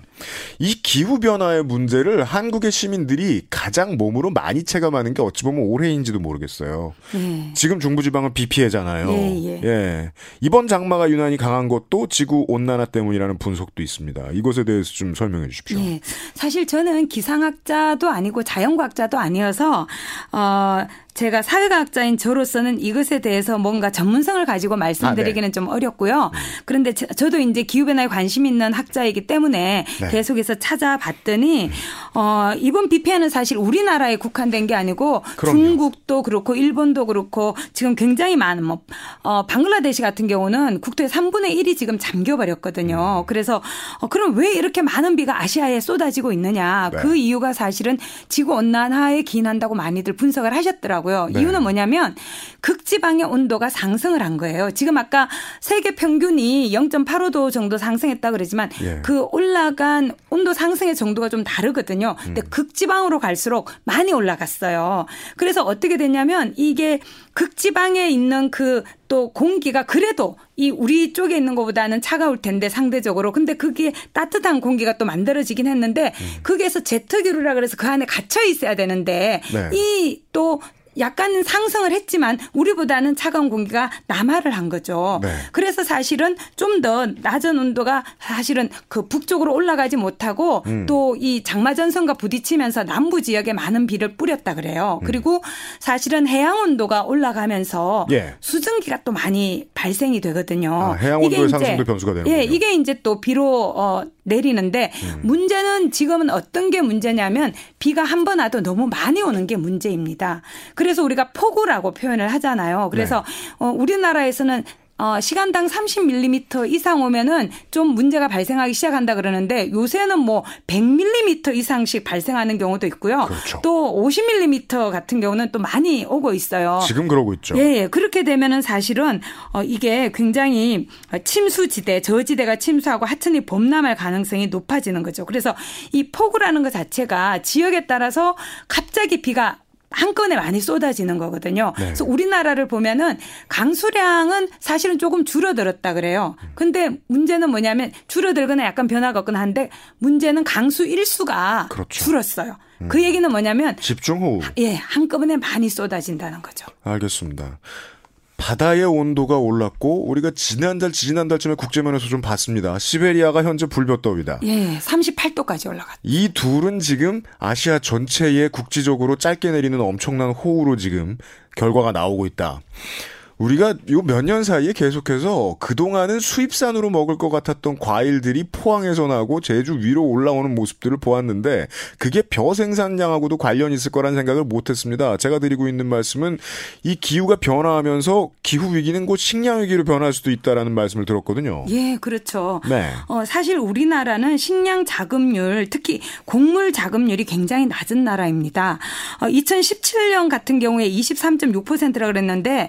S1: 이 기후 변화의 문제를 한국의 시민들이 가장 몸으로 많이 체감하는 게 어찌 보면 올해인지도 모르겠어요.
S3: 예.
S1: 지금 중부 지방은 비 피해잖아요.
S3: 예, 예.
S1: 이번 장마가 유난히 강한 것도 지구 온난화 때문이라는 분석도 있습니다. 이것에 대해서 좀 설명해 주십시오.
S3: 예. 사실 저는 기상학자도 아니고 자연과학자도 아니어서 어 제가 사회과학자인 저로서는 이것에 대해서 뭔가 전문성을 가지고 말씀드리기는 좀 어렵고요. 그런데 저- 저도 이제 기후변화에 관심 있는 학자이기 때문에
S1: 네.
S3: 계속해서 찾아봤더니 어 이번 비 피해는 사실 우리나라에 국한된 게 아니고
S1: 그럼요.
S3: 중국도 그렇고 일본도 그렇고 지금 굉장히 많은 뭐 어, 방글라데시 같은 경우는 국토의 3분의 1이 지금 잠겨
S1: 음.
S3: 버렸거든요. 그래서 어, 그럼 왜 이렇게 많은 비가 아시아에 쏟아지고 있느냐?
S1: 네.
S3: 그 이유가 사실은 지구 온난화에 기인한다고 많이들 분석을 하셨 더라고요.
S1: 네.
S3: 이유는 뭐냐면 극지방의 온도가 상승을 한 거예요. 지금 아까 세계 평균이 0.85도 정도 상승했다 그러지만
S1: 예.
S3: 그 올라간 온도 상승의 정도가 좀 다르거든요. 근데
S1: 음.
S3: 극지방으로 갈수록 많이 올라갔어요. 그래서 어떻게 됐냐면 이게 극지방에 있는 그또 공기가 그래도 이 우리 쪽에 있는 것보다는 차가울 텐데 상대적으로 근데 그게 따뜻한 공기가 또 만들어지긴 했는데
S1: 음.
S3: 거기에서 제트기류라 그래서 그 안에 갇혀 있어야 되는데
S1: 네.
S3: 이또 약간 상승을 했지만 우리보다는 차가운 공기가 남하를 한 거죠.
S1: 네.
S3: 그래서 사실은 좀 더 낮은 온도가 사실은 그 북쪽으로 올라가지 못하고
S1: 음.
S3: 또이 장마 전선과 부딪히면서 남부 지역에 많은 비를 뿌렸다
S1: 음.
S3: 그래요. 그리고 사실은 해양 온도가 올라가면서
S1: 예.
S3: 수증기가 또 많이 발생이 되거든요.
S1: 아, 해양 온도의 상승도 변수가 되는군요.
S3: 예, 이게 이제 또 비로 어 내리는데
S1: 음.
S3: 문제는 지금은 어떤 게 문제냐면 비가 한 번 와도 너무 많이 오는 게 문제입니다. 그래 서 우리가 폭우라고 표현을 하잖아요. 그래서
S1: 네.
S3: 어 우리나라에서는 어, 시간당 30mm 이상 오면은 좀 문제가 발생하기 시작한다 그러는데 요새는 뭐 100mm 이상씩 발생하는 경우도 있고요.
S1: 그렇죠.
S3: 또 50mm 같은 경우는 또 많이 오고 있어요.
S1: 지금 그러고 있죠.
S3: 예, 예. 그렇게 되면은 사실은 어 이게 굉장히 침수지대, 저지대가 침수하고 하천이 범람할 가능성이 높아지는 거죠. 그래서 이 폭우라는 것 자체가 지역에 따라서 갑자기 비가 한꺼번에 많이 쏟아지는 거거든요.
S1: 네.
S3: 그래서 우리나라를 보면은 강수량은 사실은 조금 줄어들었다 그래요. 근데 문제는 뭐냐면 줄어들거나 약간 변화가 없거나 한데 문제는 강수 일수가
S1: 그렇죠.
S3: 줄었어요. 그 얘기는 뭐냐면
S1: 집중호우.
S3: 예, 한꺼번에 많이 쏟아진다는 거죠.
S1: 알겠습니다. 바다의 온도가 올랐고 우리가 지난달 지난달쯤에 국제면에서 좀 봤습니다. 시베리아가 현재 불볕더위다.
S3: 예, 38도까지 올라갔죠.
S1: 이 둘은 지금 아시아 전체에 국지적으로 짧게 내리는 엄청난 호우로 지금 결과가 나오고 있다. 우리가 요 몇 년 사이에 계속해서 그동안은 수입산으로 먹을 것 같았던 과일들이 포항에서 나고 제주 위로 올라오는 모습들을 보았는데 그게 벼 생산량하고도 관련이 있을 거란 생각을 못했습니다. 제가 드리고 있는 말씀은 이 기후가 변화하면서 기후 위기는 곧 식량 위기로 변할 수도 있다라는 말씀을 들었거든요.
S3: 예, 그렇죠.
S1: 네.
S3: 어, 사실 우리나라는 식량 자급률, 특히 곡물 자급률이 굉장히 낮은 나라입니다. 어, 2017년 같은 경우에 23.6%라 그랬는데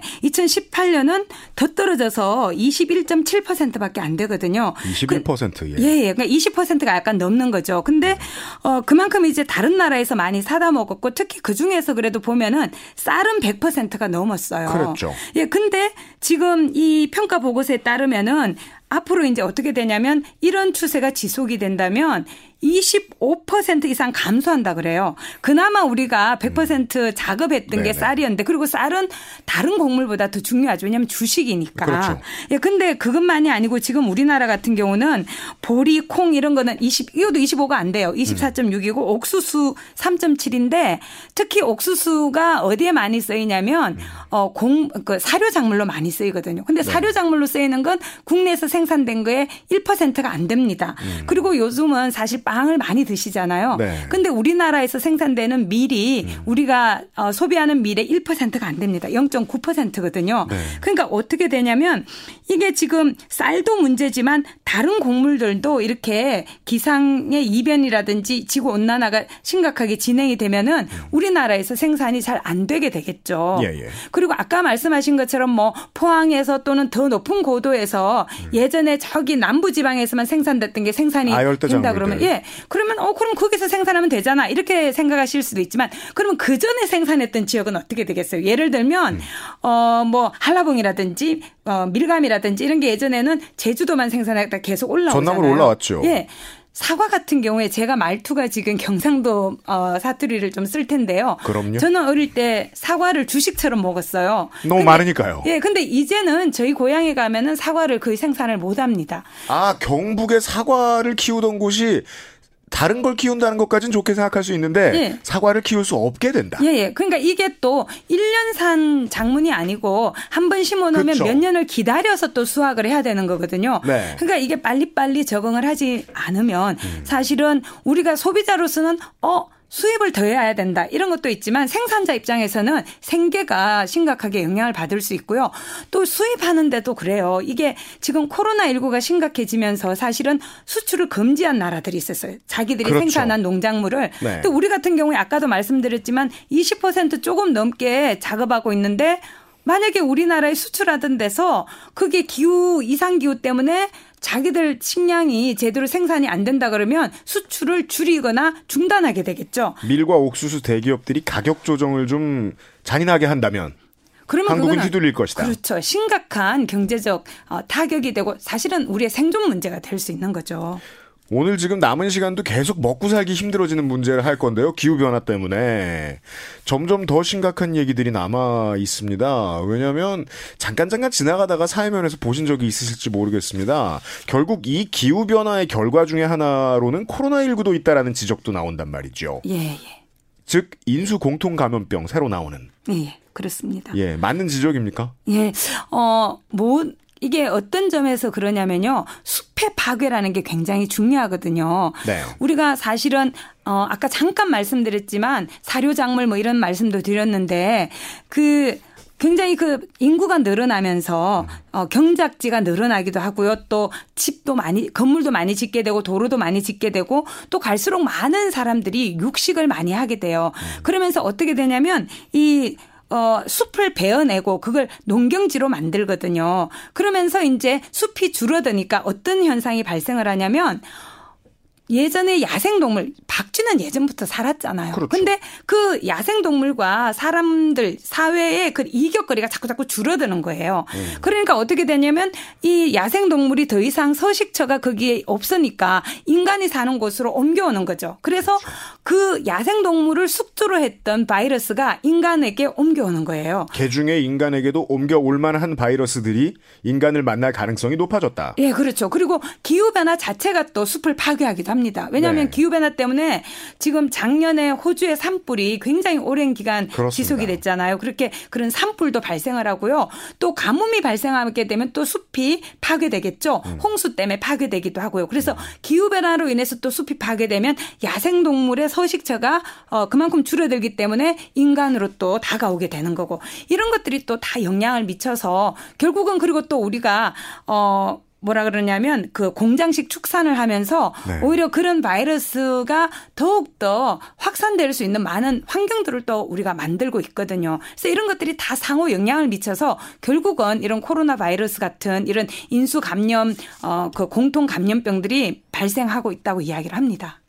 S3: 2018년은 더 떨어져서 21.7%밖에 안 되거든요.
S1: 21% 예.
S3: 예, 예. 그러니까 20%가 약간 넘는 거죠. 근데 어 그만큼 이제 다른 나라에서 많이 사다 먹었고 특히 그 중에서 그래도 보면은 쌀은 100%가 넘었어요.
S1: 그랬죠.
S3: 예, 근데 지금 이 평가 보고서에 따르면은 앞으로 이제 어떻게 되냐면 이런 추세가 지속이 된다면 25% 이상 감소한다 그래요. 그나마 우리가 100% 작업했던
S1: 네네.
S3: 게 쌀이었는데 그리고 쌀은 다른 곡물보다 더 중요하죠. 왜냐하면 주식이니까.
S1: 그렇죠.
S3: 예, 근데 그것만이 아니고 지금 우리나라 같은 경우는 보리, 콩 이런 거는 20, 이것도 25가 안 돼요. 24.6이고 옥수수 3.7인데 특히 옥수수가 어디에 많이 쓰이냐면 어, 공, 그 사료 작물로 많이 쓰이거든요. 근데 사료 작물로 쓰이는 건 국내에서 생산된 거에 1%가 안 됩니다. 그리고 요즘은 사실 빵을 많이 드시잖아요.
S1: 네.
S3: 근데 우리나라에서 생산되는 밀이
S1: 음.
S3: 우리가 어, 소비하는 밀의 1%가 안 됩니다. 0.9%거든요.
S1: 네.
S3: 그러니까 어떻게 되냐면 이게 지금 쌀도 문제지만 다른 곡물들도 이렇게 기상의 이변이라든지 지구 온난화가 심각하게 진행이 되면은 우리나라에서 생산이 잘 안 되게 되겠죠.
S1: 음. 예, 예.
S3: 그리고 아까 말씀하신 것처럼 뭐 포항에서 또는 더 높은 고도에서 예전에 저기 남부 지방에서만 생산됐던 게 생산이
S1: 음.
S3: 된다. 그러면 예. 그러면 어 그럼 거기서 생산하면 되잖아. 이렇게 생각하실 수도 있지만 그러면 그 전에 생산했던 지역은 어떻게 되겠어요? 예를 들면
S1: 음.
S3: 어뭐 한라봉이라든지 어 밀감이라든지 이런 게 예전에는 제주도만 생산했다 계속 올라오잖아요.
S1: 전남으로 올라왔죠.
S3: 예. 사과 같은 경우에 제가 말투가 지금 경상도 어, 사투리를 좀 쓸 텐데요.
S1: 그럼요.
S3: 저는 어릴 때 사과를 주식처럼 먹었어요.
S1: 너무
S3: 근데-
S1: 많으니까요.
S3: 예, 근데 이제는 저희 고향에 가면은 사과를 거의 생산을 못 합니다.
S1: 아, 경북에 사과를 키우던 곳이 다른 걸 키운다는 것까지는 좋게 생각할 수 있는데
S3: 예.
S1: 사과를 키울 수 없게 된다.
S3: 예, 예. 그러니까 이게 또 1년 산 작물이 아니고 한 번 심어 놓으면
S1: 그쵸.
S3: 몇 년을 기다려서 또 수확을 해야 되는 거거든요.
S1: 네.
S3: 그러니까 이게 빨리빨리 적응을 하지 않으면
S1: 음.
S3: 사실은 우리가 소비자로서는 어 수입을 더 해야 된다. 이런 것도 있지만 생산자 입장에서는 생계가 심각하게 영향을 받을 수 있고요. 또 수입하는데도 그래요. 이게 지금 코로나19가 심각해지면서 사실은 수출을 금지한 나라들이 있었어요. 자기들이
S1: 그렇죠.
S3: 생산한 농작물을.
S1: 네.
S3: 또 우리 같은 경우에 아까도 말씀드렸지만 20% 조금 넘게 작업하고 있는데 만약에 우리나라에 수출하던 데서 그게 기후 이상 기후 때문에 자기들 식량이 제대로 생산이 안 된다 그러면 수출을 줄이거나 중단하게 되겠죠.
S1: 밀과 옥수수 대기업들이 가격 조정을 좀 잔인하게 한다면
S3: 그러면
S1: 한국은 휘둘릴 것이다.
S3: 그렇죠. 심각한 경제적 어, 타격이 되고 사실은 우리의 생존 문제가 될 수 있는 거죠.
S1: 오늘 지금 남은 시간도 계속 먹고 살기 힘들어지는 문제를 할 건데요. 기후변화 때문에. 점점 더 심각한 얘기들이 남아 있습니다. 왜냐하면 잠깐 잠깐 지나가다가 사회면에서 보신 적이 있으실지 모르겠습니다. 결국 이 기후변화의 결과 중에 하나로는 코로나19도 있다라는 지적도 나온단 말이죠.
S3: 예, 예.
S1: 즉, 인수 공통 감염병 새로 나오는.
S3: 예, 예. 그렇습니다.
S1: 예, 맞는 지적입니까?
S3: 예, 어, 뭐, 이게 어떤 점에서 그러냐면요. 숲의 파괴라는 게 굉장히 중요하거든요.
S1: 네.
S3: 우리가 사실은, 어, 아까 잠깐 말씀드렸지만 사료 작물 뭐 이런 말씀도 드렸는데 그 굉장히 그 인구가 늘어나면서 어 경작지가 늘어나기도 하고요. 또 집도 많이 건물도 많이 짓게 되고 도로도 많이 짓게 되고 또 갈수록 많은 사람들이 육식을 많이 하게 돼요. 그러면서 어떻게 되냐면 이 어, 숲을 베어내고 그걸 농경지로 만들거든요. 그러면서 이제 숲이 줄어드니까 어떤 현상이 발생을 하냐면 예전에 야생동물, 박쥐는 예전부터 살았잖아요.
S1: 그렇죠.
S3: 근데 그 야생동물과 사람들, 사회의 그 이격거리가 자꾸 자꾸 줄어드는 거예요.
S1: 음.
S3: 그러니까 어떻게 되냐면 이 야생동물이 더 이상 서식처가 거기에 없으니까 인간이 사는 곳으로 옮겨오는 거죠. 그래서 그 야생동물을 숙주로 했던 바이러스가 인간에게 옮겨오는 거예요.
S1: 개 중에 인간에게도 옮겨올 만한 바이러스들이 인간을 만날 가능성이 높아졌다.
S3: 예, 그렇죠. 그리고 기후 변화 자체가 또 숲을 파괴하기도 합니다. 왜냐하면
S1: 네.
S3: 기후변화 때문에 지금 작년에 호주의 산불이 굉장히 오랜 기간
S1: 그렇습니다.
S3: 지속이 됐잖아요. 그렇게 그런 산불도 발생을 하고요. 또 가뭄이 발생하게 되면 또 숲이 파괴되겠죠.
S1: 음.
S3: 홍수 때문에 파괴되기도 하고요. 그래서 기후변화로 인해서 또 숲이 파괴되면 야생동물의 서식처가 어, 그만큼 줄어들기 때문에 인간으로 또 다가오게 되는 거고 이런 것들이 또 다 영향을 미쳐서 결국은 그리고 또 우리가 어 뭐라 그러냐면 그 공장식 축산을 하면서
S1: 네.
S3: 오히려 그런 바이러스가 더욱더 확산될 수 있는 많은 환경들을 또 우리가 만들고 있거든요. 그래서 이런 것들이 다 상호 영향을 미쳐서 결국은 이런 코로나 바이러스 같은 이런 인수 감염 어 그 공통 감염병들이 발생하고 있다고 이야기를 합니다.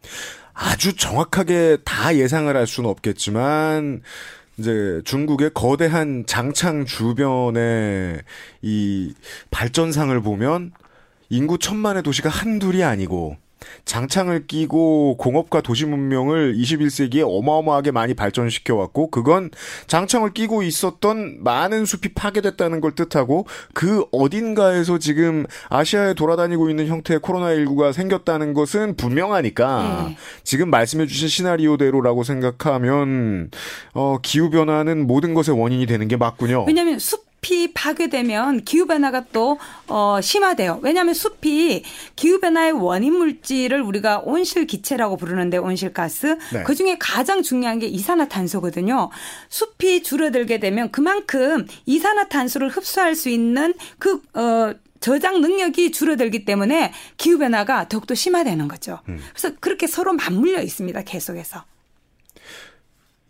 S1: 아주 정확하게 다 예상을 할 수는 없겠지만 이제 중국의 거대한 장창 주변에 이 발전상을 보면 인구 천만의 도시가 한둘이 아니고 장창을 끼고 공업과 도시 문명을 21세기에 어마어마하게 많이 발전시켜 왔고 그건 장창을 끼고 있었던 많은 숲이 파괴됐다는 걸 뜻하고 그 어딘가에서 지금 아시아에 돌아다니고 있는 형태의 코로나19가 생겼다는 것은 분명하니까
S3: 네.
S1: 지금 말씀해 주신 시나리오대로라고 생각하면 어 기후 변화는 모든 것의 원인이 되는 게 맞군요.
S3: 왜냐하면 숲 숲이 파괴되면 기후 변화가 또 어, 심화돼요. 왜냐하면 숲이 기후 변화의 원인 물질을 우리가 온실 기체라고 부르는데 온실가스
S1: 네.
S3: 그 중에 가장 중요한 게 이산화탄소거든요. 숲이 줄어들게 되면 그만큼 이산화탄소를 흡수할 수 있는 그 어, 저장 능력이 줄어들기 때문에 기후 변화가 더욱더 심화되는 거죠. 그래서 그렇게 서로 맞물려 있습니다. 계속해서.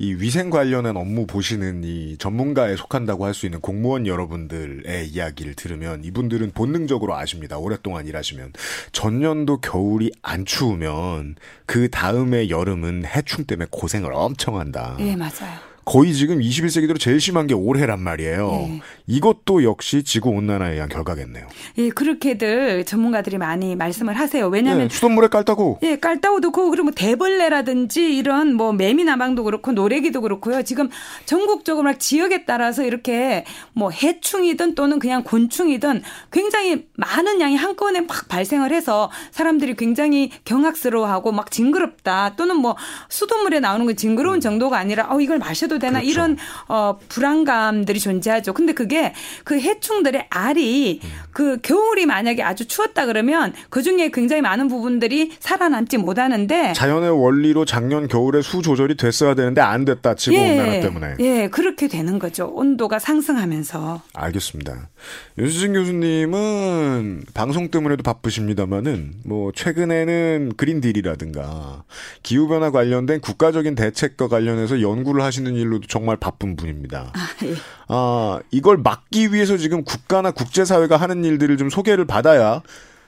S1: 이 위생 관련한 업무 보시는 이 전문가에 속한다고 할 수 있는 공무원 여러분들의 이야기를 들으면 이분들은 본능적으로 아십니다. 오랫동안 일하시면 전년도 겨울이 안 추우면 그 다음에 여름은 해충 때문에 고생을 엄청 한다.
S3: 예, 맞아요.
S1: 거의 지금 21세기대로 제일 심한 게 올해란 말이에요.
S3: 네.
S1: 이것도 역시 지구 온난화에 의한 결과겠네요.
S3: 예, 그렇게들 전문가들이 많이 말씀을 하세요. 왜냐하면
S1: 네, 수돗물에 깔다고
S3: 예, 깔따오도 그렇고 그리고 뭐 대벌레라든지 이런 뭐 매미 나방도 그렇고 노래기도 그렇고요. 지금 전국적으로 막 지역에 따라서 이렇게 뭐 해충이든 또는 그냥 곤충이든 굉장히 많은 양이 한꺼번에 막 발생을 해서 사람들이 굉장히 경악스러워하고 막 징그럽다 또는 뭐 수돗물에 나오는 건 징그러운 정도가 아니라 어 이걸 마셔도 되나
S1: 음. 그렇죠.
S3: 이런 어 불안감들이 존재하죠. 근데 그게 그 해충들의 알이 그 겨울이 만약에 아주 추웠다 그러면 그 중에 굉장히 많은 부분들이 살아남지 못하는데
S1: 자연의 원리로 작년 겨울에 수 조절이 됐어야 되는데 안 됐다. 지구 온난화 때문에.
S3: 예, 그렇게 되는 거죠. 온도가 상승하면서.
S1: 알겠습니다. 윤수진 교수님은 방송 때문에도 바쁘십니다만은 뭐 최근에는 그린딜이라든가 기후 변화 관련된 국가적인 대책과 관련해서 연구를 하시는 일로도 정말 바쁜 분입니다.
S3: 아, 예.
S1: 아, 이걸 막기 위해서 지금 국가나 국제사회가 하는 일들을 좀 소개를 받아야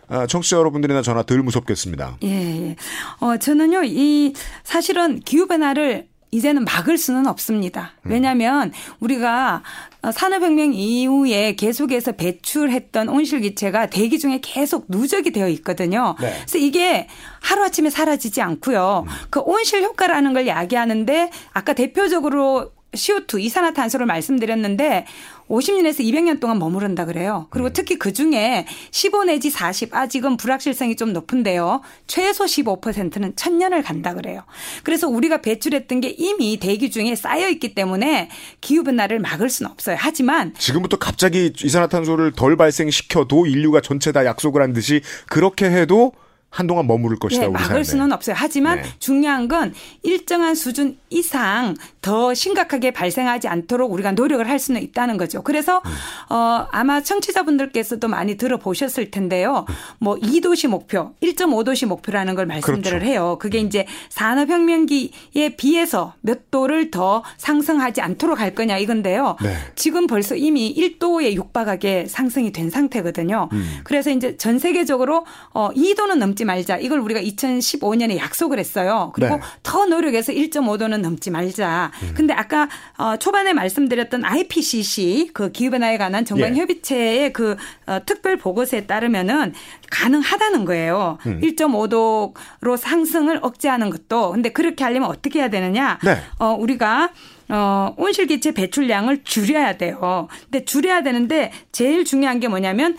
S1: 아, 청취자 여러분들이나 저나 덜 무섭겠습니다.
S3: 예, 예. 어, 저는요, 이, 사실은 기후변화를 이제는 막을 수는 없습니다.
S1: 음.
S3: 왜냐하면 우리가 어, 산업혁명 이후에 계속해서 배출했던 온실기체가 대기 중에 계속 누적이 되어 있거든요.
S1: 네.
S3: 그래서 이게 하루아침에 사라지지 않고요. 그 온실 효과라는 걸 야기하는데 아까 대표적으로 CO2 이산화탄소를 말씀드렸는데 50년에서 200년 동안 머무른다 그래요. 그리고 특히 그 중에 15 내지 40 아직은 불확실성이 좀 높은데요. 최소 15%는 천년을 간다 그래요. 그래서 우리가 배출했던 게 이미 대기 중에 쌓여 있기 때문에 기후 변화를 막을 수는 없어요. 하지만
S1: 지금부터 갑자기 이산화탄소를 덜 발생시켜도 인류가 전체 다 약속을 한 듯이 그렇게 해도 한동안 머무를 것이다
S3: 예,
S1: 우리
S3: 막을. 수는 없어요. 하지만
S1: 네.
S3: 중요한 건 일정한 수준 이상 더 심각하게 발생하지 않도록 우리가 노력을 할 수는 있다는 거죠. 그래서
S1: 음.
S3: 어 아마 청취자분들께서도 많이 들어보셨을 텐데요. 뭐 2도시 목표, 1.5도시 목표라는 걸 말씀들을
S1: 그렇죠.
S3: 해요. 그게 이제 산업혁명기에 비해서 몇 도를 더 상승하지 않도록 할 거냐 이건데요.
S1: 네.
S3: 지금 벌써 이미 1도에 육박하게 상승이 된 상태거든요.
S1: 음.
S3: 그래서 이제 전 세계적으로 어 2도는 넘지 말자. 이걸 우리가 2015년에 약속을 했어요. 그리고
S1: 네.
S3: 더 노력해서 1.5도는 넘지 말자. 근데 아까 어 초반에 말씀드렸던 IPCC 그 기후 변화에 관한 정관
S1: 예.
S3: 협의체의 그 어, 특별 보고서에 따르면은 가능하다는 거예요.
S1: 음.
S3: 1.5도로 상승을 억제하는 것도. 근데 그렇게 하려면 어떻게 해야 되느냐?
S1: 네.
S3: 어, 우리가 어, 온실기체 배출량을 줄여야 돼요. 근데 줄여야 되는데 제일 중요한 게 뭐냐면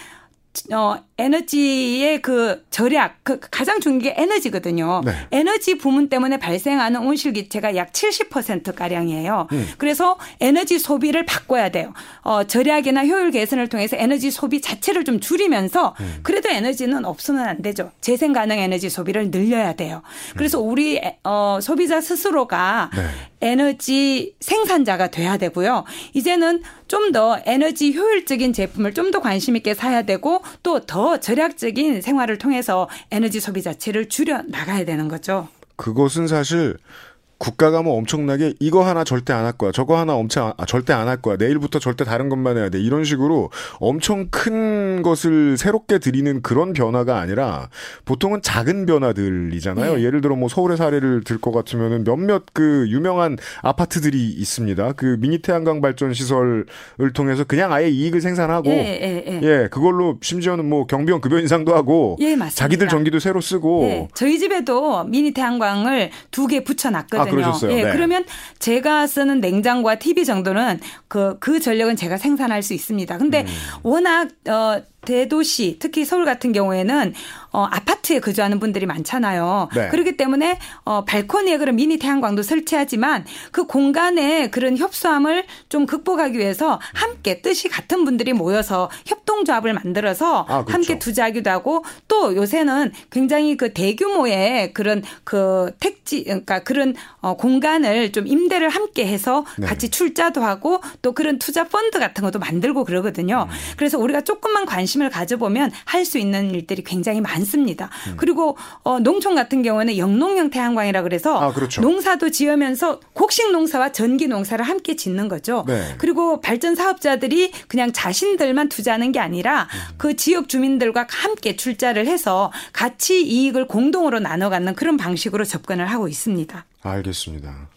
S3: 어, 에너지의 그 절약, 그 가장 중요한 게 에너지거든요.
S1: 네.
S3: 에너지 부문 때문에 발생하는 온실기체가 약 70%가량이에요.
S1: 음.
S3: 그래서 에너지 소비를 바꿔야 돼요. 어, 절약이나 효율 개선을 통해서 에너지 소비 자체를 좀 줄이면서
S1: 음.
S3: 그래도 에너지는 없으면 안 되죠. 재생 가능 에너지 소비를 늘려야 돼요. 그래서 우리 어, 소비자 스스로가
S1: 네.
S3: 에너지 생산자가 돼야 되고요. 이제는 좀 더 에너지 효율적인 제품을 좀 더 관심 있게 사야 되고 또더 절약적인 생활을 통해서 에너지 소비 자체를 줄여 나가야 되는 거죠.
S1: 그것은 사실 국가가 뭐 엄청나게 이거 하나 절대 안 할 거야. 저거 하나 엄청 아, 절대 안 할 거야. 내일부터 절대 다른 것만 해야 돼. 이런 식으로 엄청 큰 것을 새롭게 드리는 그런 변화가 아니라 보통은 작은 변화들이잖아요.
S3: 네.
S1: 예를 들어 뭐 서울의 사례를 들 것 같으면은 몇몇 그 유명한 아파트들이 있습니다. 그 미니 태양광 발전 시설을 통해서 그냥 아예 이익을 생산하고
S3: 예, 예, 예.
S1: 예, 그걸로 심지어는 뭐 경비원 급여 인상도 하고
S3: 예, 맞습니다.
S1: 자기들 전기도 새로 쓰고
S3: 네, 저희 집에도 미니 태양광을 두 개 붙여놨거든요.
S1: 아, 그러셨어요?
S3: 예,
S1: 네.
S3: 그러면 제가 쓰는 냉장고와 TV 정도는 그, 그 전력은 제가 생산할 수 있습니다. 근데
S1: 음.
S3: 워낙, 어, 대도시 특히 서울 같은 경우에는 어, 아파트에 거주하는 분들이 많잖아요.
S1: 네.
S3: 그렇기 때문에 어, 발코니에 그런 미니 태양광도 설치하지만 그 공간에 그런 협소함을 좀 극복하기 위해서 함께 뜻이 같은 분들이 모여서 협동조합을 만들어서
S1: 아, 그렇죠.
S3: 함께 투자하기도 하고 또 요새는 굉장히 그 대규모의 그런 그 택지 그러니까 그런 어, 공간을 좀 임대를 함께 해서
S1: 네.
S3: 같이 출자도 하고 또 그런 투자 펀드 같은 것도 만들고 그러거든요.
S1: 음.
S3: 그래서 우리가 조금만 관심 을 가져보면 할 수 있는 일들이 굉장히 많습니다.
S1: 음.
S3: 그리고 어, 농촌 같은 경우는 영농형 태양광이라 그래서
S1: 아, 그렇죠.
S3: 농사도 지으면서 곡식 농사와 전기 농사를 함께 짓는 거죠.
S1: 네.
S3: 그리고 발전 사업자들이 그냥 자신들만 투자하는 게 아니라
S1: 음.
S3: 그 지역 주민들과 함께 출자를 해서 같이 이익을 공동으로 나눠 갖는 그런 방식으로 접근을 하고 있습니다.
S1: 알겠습니다.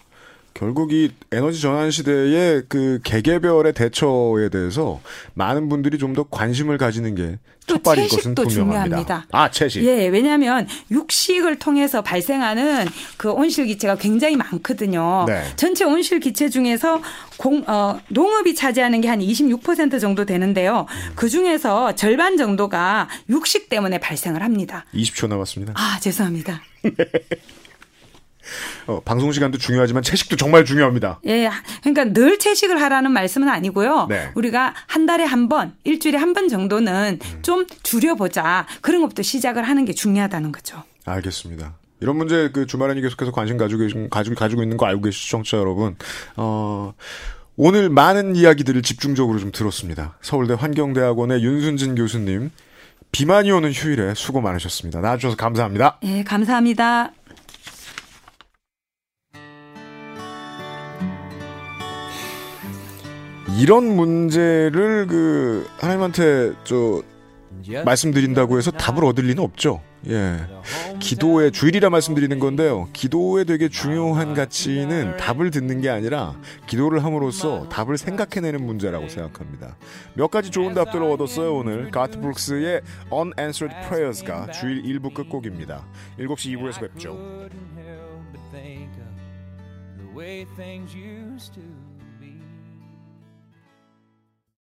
S1: 결국 이 에너지 전환 시대의 그 개개별의 대처에 대해서 많은 분들이 좀 더 관심을 가지는
S3: 게또
S1: 첫발인 것은 분명합니다.
S3: 중요합니다.
S1: 아, 채식.
S3: 예, 왜냐하면 육식을 통해서 발생하는 그 온실 기체가 굉장히 많거든요.
S1: 네.
S3: 전체 온실 기체 중에서 공, 어, 농업이 차지하는 게 한 26% 정도 되는데요. 그 중에서 절반 정도가 육식 때문에 발생을 합니다.
S1: 20초 남았습니다.
S3: 아, 죄송합니다.
S1: 어, 방송 시간도 중요하지만 채식도 정말 중요합니다.
S3: 예, 그러니까 늘 채식을 하라는 말씀은 아니고요.
S1: 네.
S3: 우리가 한 달에 한 번, 일주일에 한 번 정도는 좀 줄여보자. 그런 것부터 시작을 하는 게 중요하다는 거죠.
S1: 알겠습니다. 이런 문제 그 주말에는 계속해서 관심 가지고 계신 가지고 가지고 있는 거 알고 계신 시청자 여러분. 어 오늘 많은 이야기들을 집중적으로 좀 들었습니다. 서울대 환경대학원의 윤순진 교수님 비만이 오는 휴일에 수고 많으셨습니다. 나와주셔서 감사합니다.
S3: 예, 감사합니다.
S1: 이런 문제를 그 하나님한테 저 말씀드린다고 해서 답을 얻을 리는 없죠. 예. 기도의 주일이라 말씀드리는 건데요. 기도의 되게 중요한 가치는 답을 듣는 게 아니라 기도를 함으로써 답을 생각해내는 문제라고 생각합니다. 몇 가지 좋은 답들을 얻었어요, 오늘. 가트 브룩스의 Unanswered Prayers가 주일 1부 끝곡입니다. 7시 2부에서 뵙죠.